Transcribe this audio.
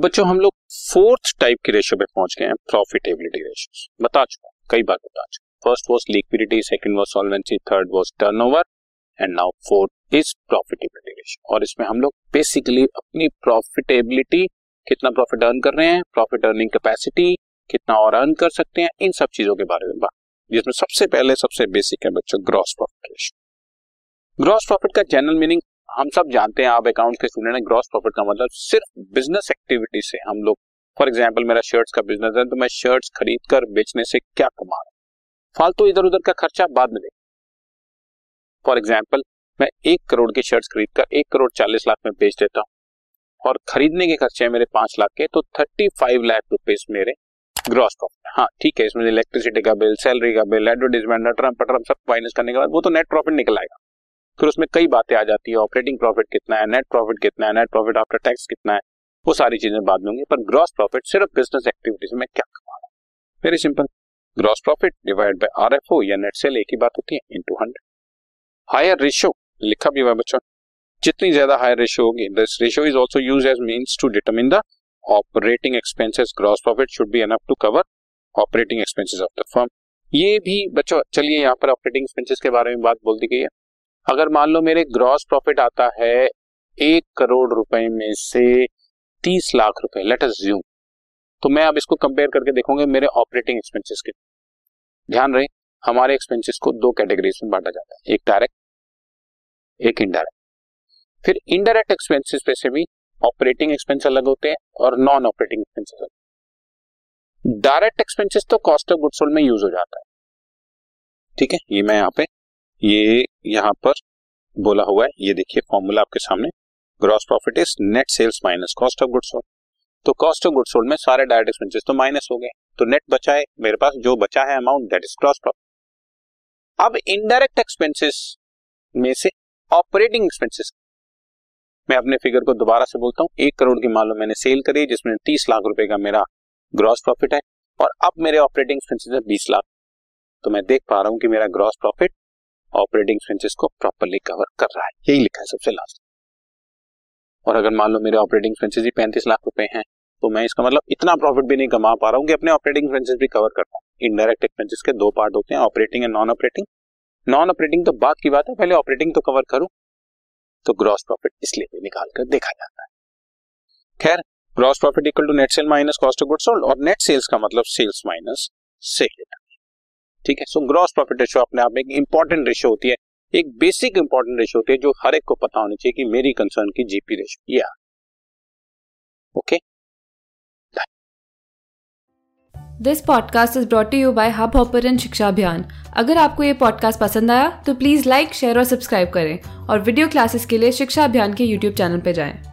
अब बच्चों, हम लोग फोर्थ टाइप के रेशियो पे पहुँच गए हैं प्रॉफिटेबिलिटी रेशियो बता चुका कई बार बता चुका first was liquidity second was solvency third was turnover and now fourth is profitability ratio और इसमें हम लोग बेसिकली अपनी प्रॉफिटेबिलिटी कितना प्रॉफिट अर्न कर रहे हैं प्रॉफिट अर्निंग कैपेसिटी कितना और अर्न कर सकते हैं, इन सब चीज़ों के बारे में बात। जिसमें सबसे पहले, सबसे बेसिक है बच्चों gross profit ratio gross profit का जनरल मीनिंग हम सब जानते हैं, आप अकाउंट के स्टूडेंट हैं ग्रॉस प्रॉफिट का मतलब सिर्फ़ बिज़नेस एक्टिविटी से हम लोग फॉर एग्ज़ाम्पल मेरा शर्ट्स का बिज़नेस है तो मैं शर्ट्स खरीद कर बेचने से क्या कमा रहा हूँ? फालतू इधर उधर का खर्चा बाद में फॉर एग्ज़ाम्पल मैं एक करोड़ के शर्ट्स खरीद कर एक करोड़ चालीस लाख में बेच देता हूँ। और खरीदने के खर्चे मेरे पाँच लाख के तो थर्टी फाइव लाख रुपीज़ मेरे ग्रॉस प्रॉफिट हाँ। ठीक है, इसमें इलेक्ट्रिसिटी का बिल सैलरी का बिल एडवर्टीजमेंट अटरम पटरम सब माइनस करने के बाद वो तो नेट प्रॉफिट निकल आएगा। फिर उसमें कई बातें आ जाती है ऑपरेटिंग प्रॉफिट कितना है नेट प्रॉफिट कितना है नेट प्रॉफिट आफ्टर टैक्स कितना है, वो सारी चीज़ें बाद में होंगी, पर ग्रॉस प्रॉफिट सिर्फ़ बिज़नेस एक्टिविटीज़ में क्या कमा रहा हूँ? Very simple gross profit divide by R F O या नेट सेल एक ही बात होती है इंटू हंड्रेड हायर रेशियो लिखा भी हुआ बच्चों, जितनी ज़्यादा हायर रेशियो होगी this ratio is also use as means to determine the operating expenses gross profit should be enough to cover operating expenses of the firm ये भी बच्चों, चलिए यहाँ पर ऑपरेटिंग एक्सपेंसेस के बारे में बात बोल दी गई है। अगर मान लो मेरे ग्रॉस प्रॉफिट आता है एक करोड़ रुपए में से तीस लाख रुपए लेट अस ज्यूम तो मैं अब इसको कंपेयर करके देखूँगे मेरे ऑपरेटिंग एक्सपेंसेस के। ध्यान रहे, हमारे एक्सपेंसेस को दो कैटेगरीज में बांटा जाता है, एक डायरेक्ट एक इनडायरेक्ट फिर इनडायरेक्ट एक्सपेंसेस पे से भी ऑपरेटिंग एक्सपेंस अलग होते हैं और नॉन ऑपरेटिंग एक्सपेंसेस अलग डायरेक्ट एक्सपेंसेस तो कॉस्ट ऑफ़ गुड सोल्ड में यूज़ हो जाता है। ठीक है, ये मैं यहाँ पे ये यहाँ पर बोला हुआ है, ये देखिए फॉर्मूला आपके सामने। Gross profit is net sales minus cost of good sold तो कॉस्ट ऑफ़ गुड सोल्ड में सारे डायरेक्ट एक्सपेंसेस तो माइनस हो गए। तो नेट बचा है, मेरे पास जो बचा है amount that is gross profit अब इनडायरेक्ट एक्सपेंसेस में से ऑपरेटिंग एक्सपेंसेस मैं अपने फिगर को दोबारा से बोलता हूँ। एक करोड़ की मालूम मैंने सेल करी, जिसमें तीस लाख रुपए का मेरा ग्रॉस प्रॉफिट है। और अब मेरे ऑपरेटिंग एक्सपेंसेस है बीस लाख। तो मैं देख पा रहा हूँ कि मेरा ग्रॉस प्रॉफिट ऑपरेटिंग एक्सपेंसेस को प्रॉपरली कवर कर रहा है। यही लिखा है सबसे लास्ट और अगर मान लो मेरे ऑपरेटिंग एक्सपेंसेस ही पैंतीस लाख रुपए हैं तो मैं इसका मतलब इतना प्रॉफिट भी नहीं कमा पा रहा हूँ कि अपने ऑपरेटिंग एक्सपेंसेस भी कवर कर पाऊँ। इनडायरेक्ट एक्सपेंसेस के दो पार्ट होते हैं operating and non operating non operating तो बात की बात है, पहले ऑपरेटिंग तो कवर करूँ तो ग्रॉस प्रॉफिट इसलिए भी निकाल कर देखा जाता है। खैर gross profit equal to net sale minus cost of good sold और नेट सेल्स का मतलब सेल्स माइनस सेल ठीक है? सो ग्रॉस प्रॉफिट रेशियो अपने आप में एक इंपॉर्टेंट रेशियो होती है। एक बेसिक इंपॉर्टेंट रेशियो होती है जो हर एक को पता होनी चाहिए कि मेरी कंसर्न की जीपी रेशियो या okay this podcast is brought you by Hubhopper Shiksha Abhiyan अगर आपको ये पॉडकास्ट पसंद आया तो प्लीज़ लाइक शेयर और सब्सक्राइब करें। और वीडियो क्लासेस के लिए शिक्षा अभियान के यूट्यूब चैनल पर जाएँ।